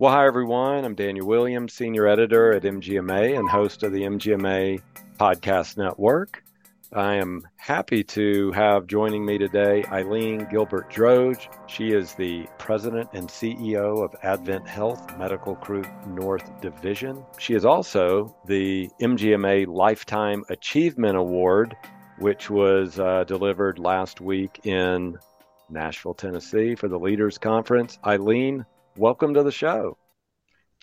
Well, hi, everyone. I'm Daniel Williams, Senior Editor at MGMA and host of the MGMA Podcast Network. I am happy to have joining me today Ilene Gilbert Droge. She is the President and CEO of AdventHealth Medical Group North Division. She is also the MGMA Lifetime Achievement Award, which was uh, delivered last week in Nashville, Tennessee for the Leaders Conference. Ilene, welcome to the show.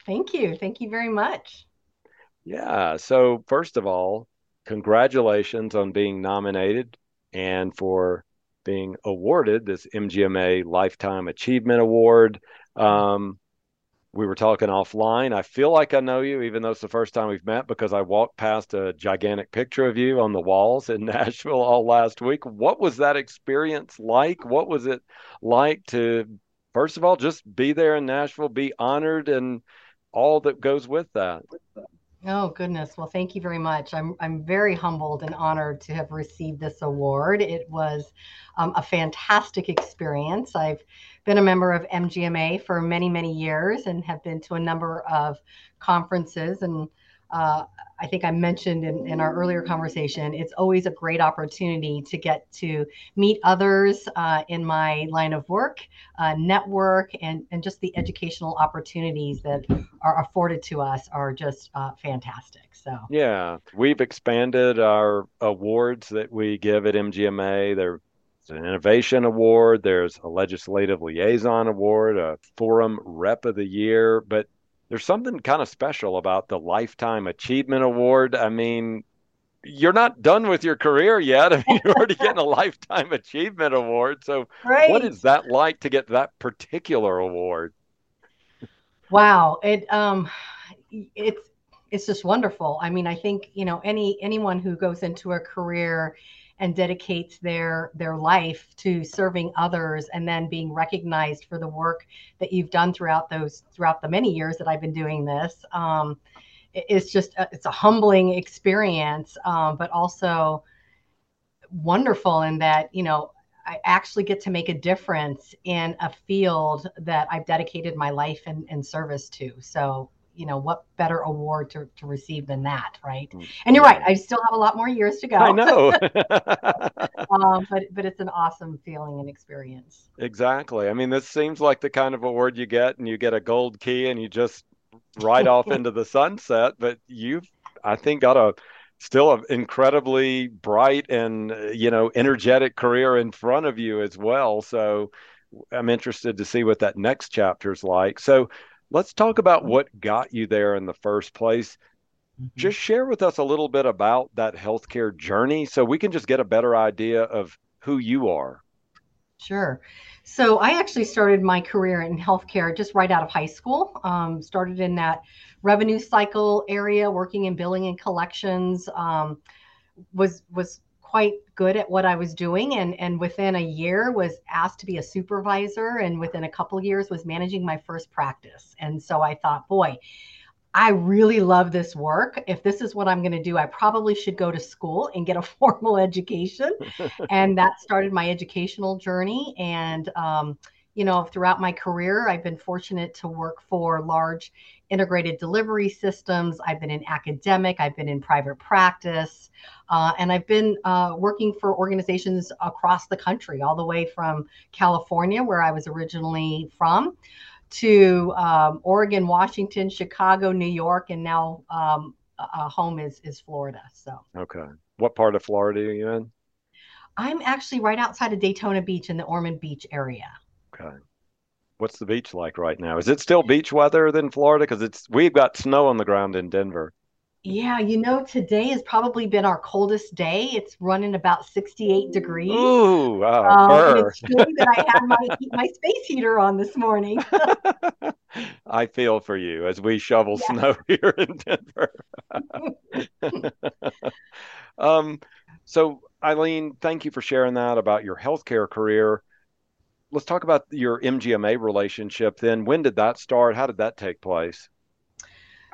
Thank you. Thank you very much. Yeah. So, first of all, congratulations on being nominated and for being awarded this MGMA Lifetime Achievement Award. Um, we were talking offline. I feel like I know you, even though it's the first time we've met, because I walked past a gigantic picture of you on the walls in Nashville all last week. What was that experience like? What was it like to first of all, just be there in Nashville, be honored, and all that goes with that. Oh goodness! Well, thank you very much. I'm I'm very humbled and honored to have received this award. It was um, a fantastic experience. I've been a member of MGMA for many many years and have been to a number of conferences and uh, I think I mentioned in, in our earlier conversation, it's always a great opportunity to get to meet others uh, in my line of work, uh, network, and, and just the educational opportunities that are afforded to us are just uh, fantastic. So, yeah, we've expanded our awards that we give at MGMA. There's an innovation award, there's a legislative liaison award, a forum rep of the year, but there's something kind of special about the Lifetime Achievement Award. I mean, you're not done with your career yet. I mean, you're already getting a Lifetime Achievement Award. So, right. what is that like to get that particular award? Wow, it um, it's it's just wonderful. I mean, I think you know any anyone who goes into a career and dedicates their their life to serving others and then being recognized for the work that you've done throughout those throughout the many years that I've been doing this. Um, it's just a, it's a humbling experience, um, but also wonderful in that you know I actually get to make a difference in a field that I've dedicated my life and, and service to. So you know what better award to, to receive than that right? Mm, and you're right i still have a lot more years to go. I know. Um, but but it's an awesome feeling and experience. Exactly. I mean this seems like the kind of award you get and you get a gold key and you just ride off into the sunset but you've i think got a still an incredibly bright and you know energetic career in front of you as well. So i'm interested to see what that next chapter is like. So Let's talk about what got you there in the first place. Mm-hmm. Just share with us a little bit about that healthcare journey so we can just get a better idea of who you are. Sure. So I actually started my career in healthcare just right out of high school. Um, started in that revenue cycle area, working in billing and collections. Um, was was quite good at what I was doing and and within a year was asked to be a supervisor and within a couple years was managing my first practice. And so I thought, boy, I really love this work. If this is what I'm going to do, I probably should go to school and get a formal education. and that started my educational journey. And, um, you know, throughout my career, I've been fortunate to work for large integrated delivery systems. I've been in academic, I've been in private practice, uh, and I've been uh, working for organizations across the country, all the way from California, where I was originally from, to um, Oregon, Washington, Chicago, New York, and now um, uh, home is is Florida. So okay, what part of Florida are you in? I'm actually right outside of Daytona Beach in the Ormond Beach area. Okay what's the beach like right now? Is it still beach weather than Florida? Because it's we've got snow on the ground in Denver. Yeah, you know, today has probably been our coldest day. It's running about 68 degrees. Ooh, wow. Um, it's funny that I had my my space heater on this morning. I feel for you as we shovel yeah. snow here in Denver. um, so Ilene, thank you for sharing that about your healthcare career let's talk about your MGMA relationship then. When did that start? How did that take place?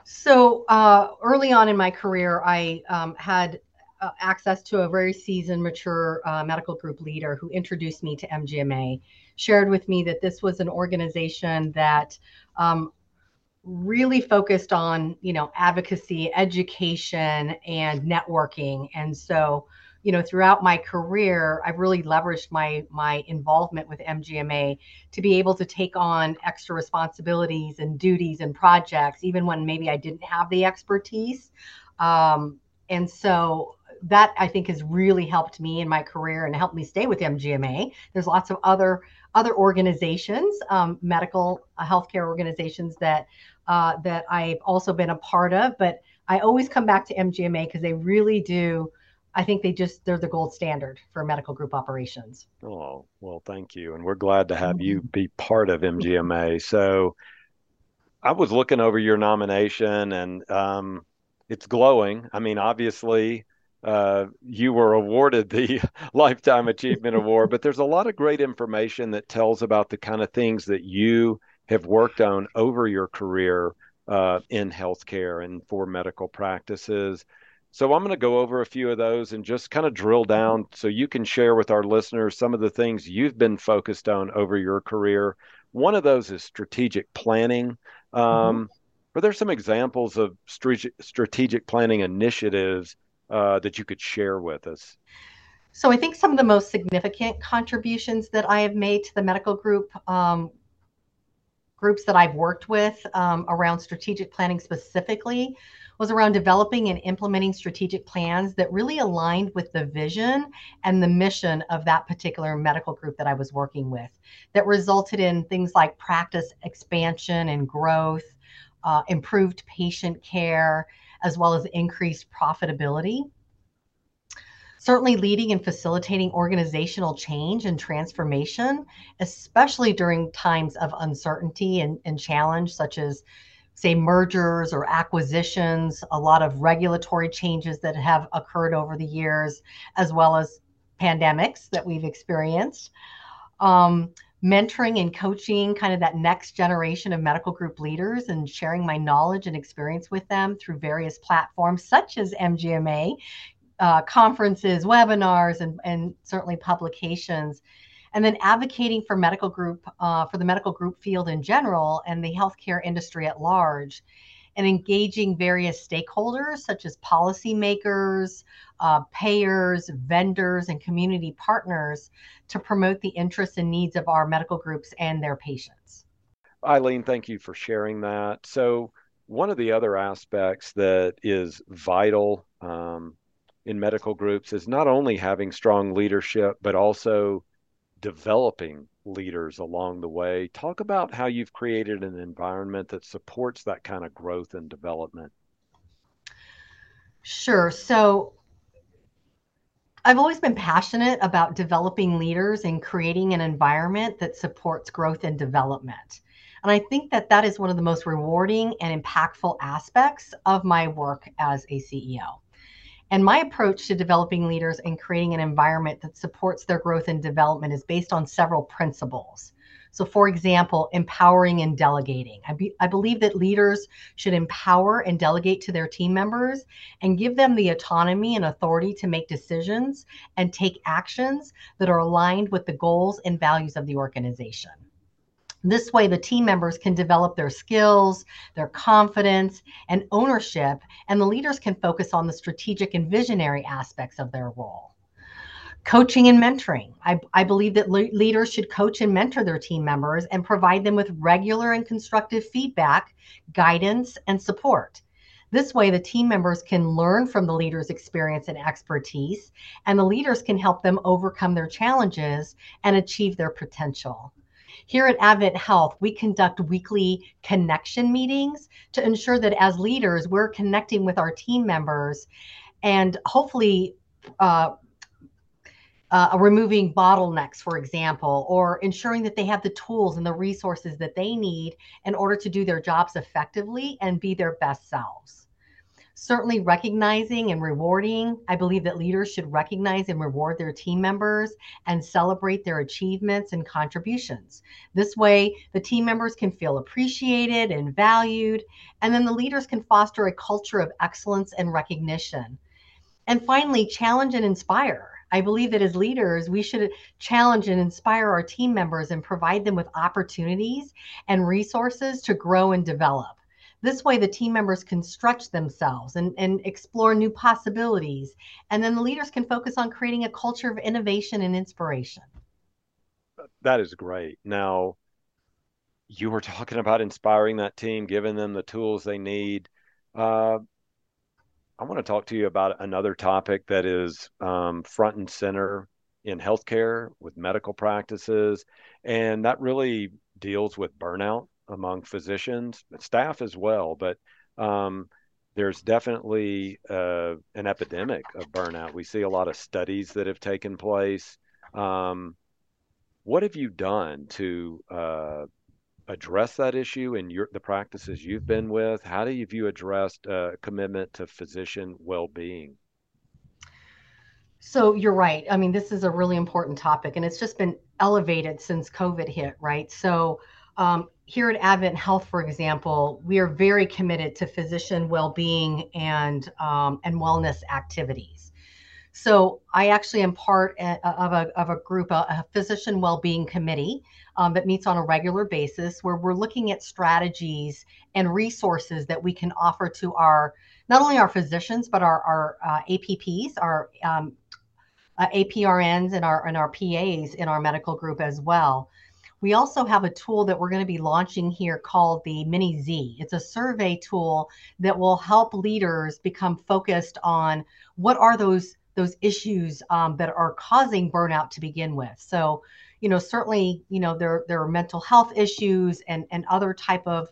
So uh, early on in my career, I um, had uh, access to a very seasoned, mature uh, medical group leader who introduced me to MGMA, shared with me that this was an organization that um, really focused on you know advocacy education and networking and so you know throughout my career i've really leveraged my my involvement with mgma to be able to take on extra responsibilities and duties and projects even when maybe i didn't have the expertise. Um, and so that i think has really helped me in my career and helped me stay with mgma there's lots of other other organizations um, medical uh, healthcare organizations that uh, that i've also been a part of but i always come back to mgma because they really do I think they just they're the gold standard for medical group operations. Oh, well, thank you. And we're glad to have you be part of MGMA. So I was looking over your nomination and um, it's glowing. I mean, obviously, uh, you were awarded the Lifetime Achievement Award, but there's a lot of great information that tells about the kind of things that you have worked on over your career uh, in healthcare and for medical practices. So I'm going to go over a few of those and just kind of drill down so you can share with our listeners some of the things you've been focused on over your career. One of those is strategic planning. Um, mm-hmm. Are there some examples of strategic planning initiatives uh, that you could share with us? So I think some of the most significant contributions that I have made to the medical group um, groups that I've worked with um, around strategic planning specifically was around developing and implementing strategic plans that really aligned with the vision and the mission of that particular medical group that I was working with, that resulted in things like practice expansion and growth, uh, improved patient care, as well as increased profitability. Certainly, leading and facilitating organizational change and transformation, especially during times of uncertainty and, and challenge, such as say mergers or acquisitions, a lot of regulatory changes that have occurred over the years, as well as pandemics that we've experienced. Um, mentoring and coaching kind of that next generation of medical group leaders and sharing my knowledge and experience with them through various platforms such as MGMA, uh, conferences, webinars, and, and certainly publications and then advocating for medical group uh, for the medical group field in general and the healthcare industry at large and engaging various stakeholders such as policymakers uh, payers vendors and community partners to promote the interests and needs of our medical groups and their patients. Ilene thank you for sharing that. So one of the other aspects that is vital um, in medical groups is not only having strong leadership but also developing leaders along the way. Talk about how you've created an environment that supports that kind of growth and development. Sure. So I've always been passionate about developing leaders and creating an environment that supports growth and development. And I think that that is one of the most rewarding and impactful aspects of my work as a CEO. And my approach to developing leaders and creating an environment that supports their growth and development is based on several principles. So, for example, empowering and delegating. I, be, I, believe that leaders should empower and delegate to their team members and give them the autonomy and authority to make decisions and take actions that are aligned with the goals and values of the organization. This way, the team members can develop their skills, their confidence, and ownership, and the leaders can focus on the strategic and visionary aspects of their role. Coaching and mentoring. I, I believe that le- leaders should coach and mentor their team members and provide them with regular and constructive feedback, guidance, and support. This way, the team members can learn from the leader's experience and expertise, and the leaders can help them overcome their challenges and achieve their potential. Here at AdventHealth, we conduct weekly connection meetings to ensure that as leaders, we're connecting with our team members and hopefully uh, uh, removing bottlenecks, for example, or ensuring that they have the tools and the resources that they need in order to do their jobs effectively and be their best selves certainly recognizing and rewarding. I believe that leaders should recognize and reward their team members and celebrate their achievements and contributions. This way, the team members can feel appreciated and valued, and then the leaders can foster a culture of excellence and recognition. And finally, challenge and inspire. I believe that as leaders, we should challenge and inspire our team members and provide them with opportunities and resources to grow and develop. This way, the team members can stretch themselves and, and explore new possibilities. And then the leaders can focus on creating a culture of innovation and inspiration. That is great. Now, you were talking about inspiring that team, giving them the tools they need. Uh, I want to talk to you about another topic that is um, front and center in healthcare with medical practices, and that really deals with burnout among physicians, staff as well. But um, there's definitely uh, an epidemic of burnout. We see a lot of studies that have taken place. Um, what have you done to uh, address that issue in your the practices you've been with? How do you view addressed uh, commitment to physician well-being? So you're right. I mean, this is a really important topic, and it's just been elevated since COVID hit, right? So um, here at AdventHealth, for example, we are very committed to physician well-being and um, and wellness activities. So I actually am part uh, of a, of a group, a, a physician well-being committee um, that meets on a regular basis, where we're looking at strategies and resources that we can offer to our not only our physicians but our our uh, APPs, our um, uh, APRNs, and our and our PAs in our medical group as well. We also have a tool that we're going to be launching here called the Mini Z. It's a survey tool that will help leaders become focused on what are those those issues um, that are causing burnout to begin with. So, you know, certainly, you know, there there are mental health issues and and other type of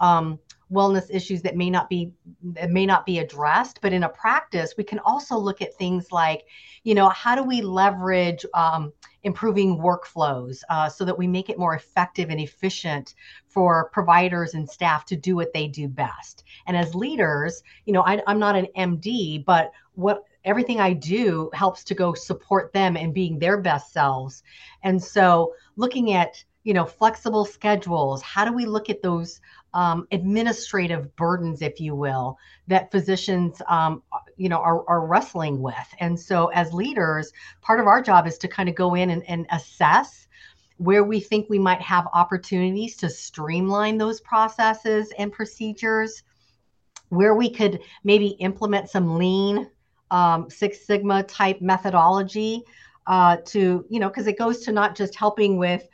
um, wellness issues that may not be that may not be addressed. But in a practice, we can also look at things like, you know, how do we leverage um, improving workflows uh, so that we make it more effective and efficient for providers and staff to do what they do best. And as leaders, you know, I, I'm not an MD, but what everything I do helps to go support them in being their best selves. And so looking at, you know, flexible schedules, how do we look at those um, administrative burdens, if you will, that physicians, um, you know, are, are wrestling with. And so as leaders, part of our job is to kind of go in and, and assess where we think we might have opportunities to streamline those processes and procedures, where we could maybe implement some lean um, Six Sigma type methodology uh, to, you know, because it goes to not just helping with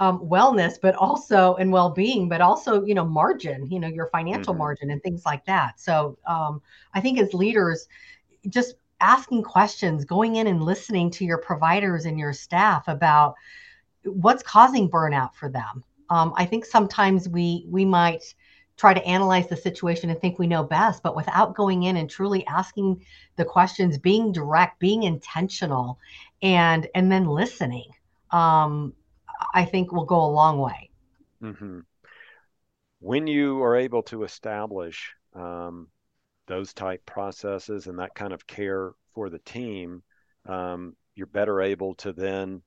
um, wellness, but also and well-being, but also, you know, margin, you know, your financial mm-hmm. margin and things like that. So um, I think as leaders, just asking questions, going in and listening to your providers and your staff about what's causing burnout for them. Um, I think sometimes we we might try to analyze the situation and think we know best, but without going in and truly asking the questions, being direct, being intentional, and and then listening, um, I think will go a long way. Mm-hmm. When you are able to establish um, those type processes and that kind of care for the team, um, you're better able to then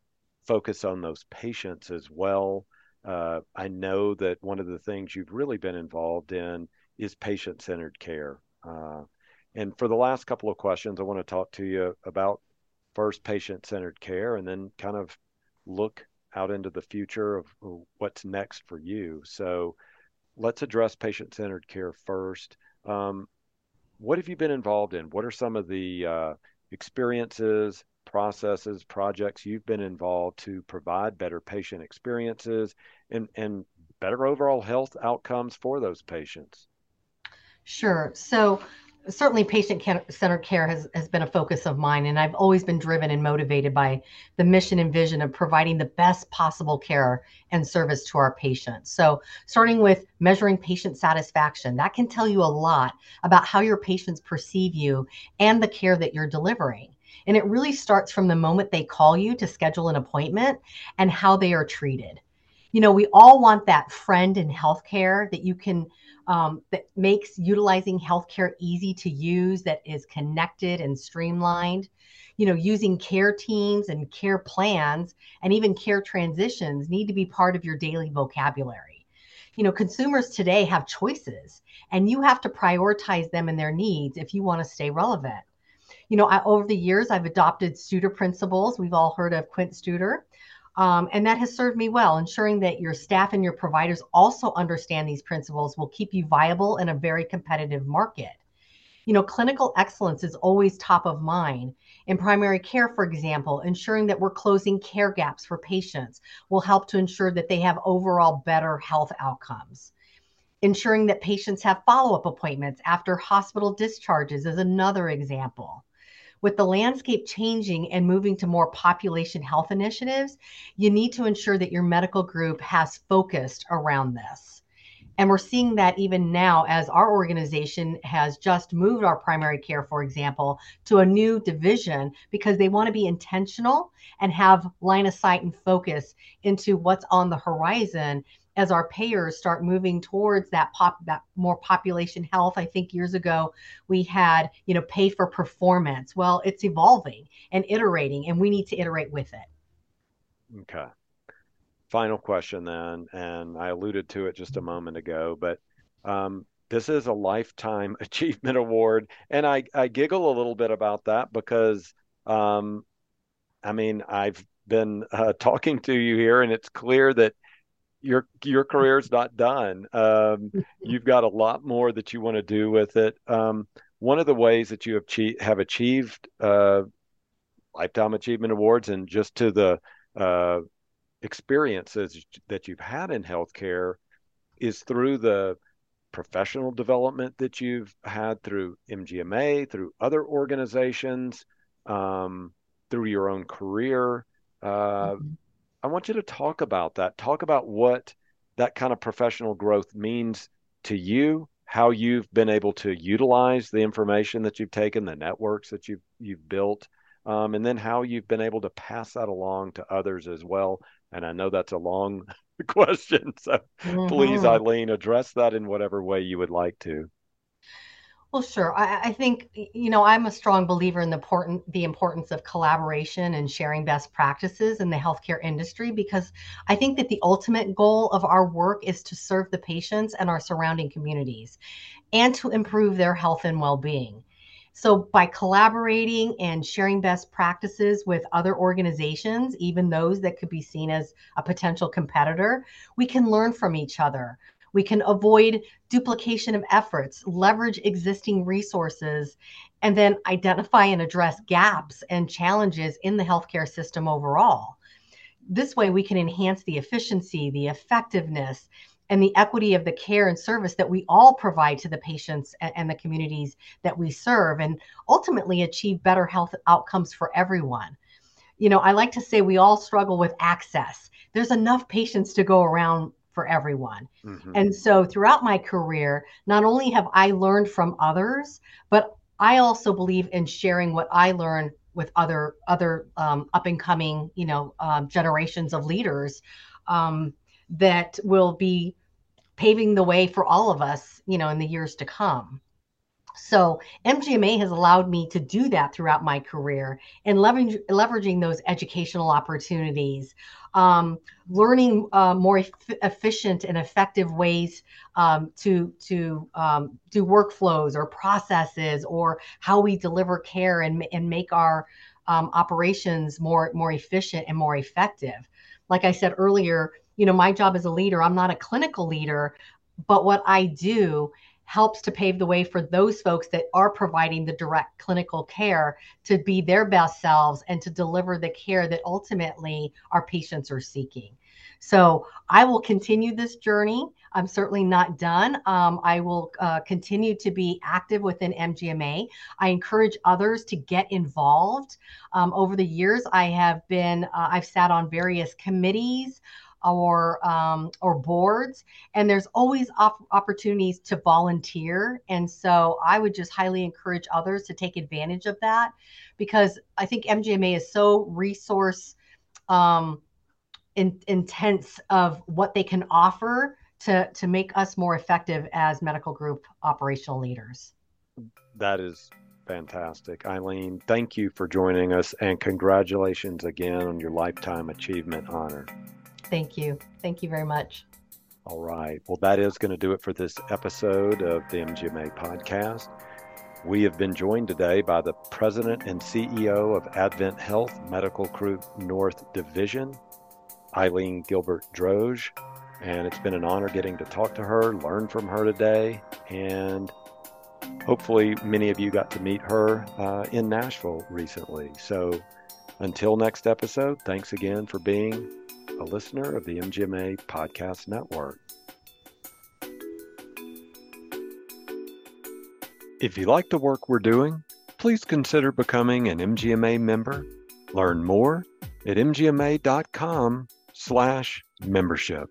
focus on those patients as well uh, I know that one of the things you've really been involved in is patient centered care. Uh, and for the last couple of questions, I want to talk to you about first patient centered care and then kind of look out into the future of what's next for you. So let's address patient centered care first. Um, what have you been involved in? What are some of the uh, experiences, processes, projects you've been involved to provide better patient experiences and, and better overall health outcomes for those patients? Sure. So, certainly patient centered care has, has been a focus of mine and i've always been driven and motivated by the mission and vision of providing the best possible care and service to our patients so starting with measuring patient satisfaction that can tell you a lot about how your patients perceive you and the care that you're delivering and it really starts from the moment they call you to schedule an appointment and how they are treated. You know, we all want that friend in healthcare that you can, um, that makes utilizing healthcare easy to use, that is connected and streamlined. You know, using care teams and care plans and even care transitions need to be part of your daily vocabulary. You know, consumers today have choices and you have to prioritize them and their needs if you want to stay relevant you know, I, over the years, I've adopted Studer principles. We've all heard of Quint Studer. Um, and that has served me well. Ensuring that your staff and your providers also understand these principles will keep you viable in a very competitive market. You know, clinical excellence is always top of mind. In primary care, for example, ensuring that we're closing care gaps for patients will help to ensure that they have overall better health outcomes. Ensuring that patients have follow up appointments after hospital discharges is another example with the landscape changing and moving to more population health initiatives, you need to ensure that your medical group has focused around this. And we're seeing that even now as our organization has just moved our primary care, for example, to a new division because they want to be intentional and have line of sight and focus into what's on the horizon as our payers start moving towards that pop that more population health i think years ago we had you know pay for performance. Well it's evolving and iterating and we need to iterate with it. Okay. Final question then and i alluded to it just a moment ago but um, this is a lifetime achievement award and i, I giggle a little bit about that because um, i mean i've been uh, talking to you here and it's clear that your your career's not done. Um, you've got a lot more that you want to do with it. Um, one of the ways that you have, che- have achieved uh, lifetime achievement awards, and just to the uh, experiences that you've had in healthcare, is through the professional development that you've had through MGMA, through other organizations, um, through your own career. Uh, mm-hmm. I want you to talk about that. Talk about what that kind of professional growth means to you, how you've been able to utilize the information that you've taken, the networks that you've you've built, um, and then how you've been able to pass that along to others as well. And I know that's a long question, so mm-hmm. please, Ilene, address that in whatever way you would like to. Well, sure. I, I, think you know I'm a strong believer in the important the importance of collaboration and sharing best practices in the healthcare industry because I think that the ultimate goal of our work is to serve the patients and our surrounding communities, and to improve their health and well-being. So by collaborating and sharing best practices with other organizations, even those that could be seen as a potential competitor, we can learn from each other. We can avoid duplication of efforts, leverage existing resources, and then identify and address gaps and challenges in the healthcare system overall. This way, we can enhance the efficiency, the effectiveness, and the equity of the care and service that we all provide to the patients and, the communities that we serve, and ultimately achieve better health outcomes for everyone. You know, I like to say we all struggle with access. There's enough patients to go around for everyone. Mm-hmm. And so throughout my career, not only have I learned from others, but I also believe in sharing what I learn with other other um, up and coming, you know, um, generations of leaders um, that will be paving the way for all of us, you know, in the years to come. So MGMA has allowed me to do that throughout my career and leverage, leveraging those educational opportunities, um, learning uh, more efficient and effective ways um, to to um, do workflows or processes or how we deliver care and, and make our um, operations more more efficient and more effective. Like I said earlier, you know, my job as a leader, I'm not a clinical leader, but what I do helps to pave the way for those folks that are providing the direct clinical care to be their best selves and to deliver the care that ultimately our patients are seeking. So I will continue this journey. I'm certainly not done. Um, I will uh, continue to be active within MGMA. I encourage others to get involved. Um, over the years, I have been, uh, I've sat on various committees or um, or boards and there's always op- opportunities to volunteer. And so i would just highly encourage others to take advantage of that because i think mgma is so resource um, in, intense of what they can offer to to make us more effective as medical group operational leaders. That is fantastic. Ilene thank you for joining us and congratulations again on your lifetime achievement honor Thank you. Thank you very much. All right. Well, that is going to do it for this episode of the MGMA podcast. We have been joined today by the President and CEO of AdventHealth Medical Group North Division, Ilene Gilbert Droge. And it's been an honor getting to talk to her, learn from her today, and hopefully many of you got to meet her uh, in Nashville recently. So until next episode, thanks again for being a listener of the MGMA Podcast Network. If you like the work we're doing, please consider becoming an MGMA member. Learn more at mgma.com slash membership.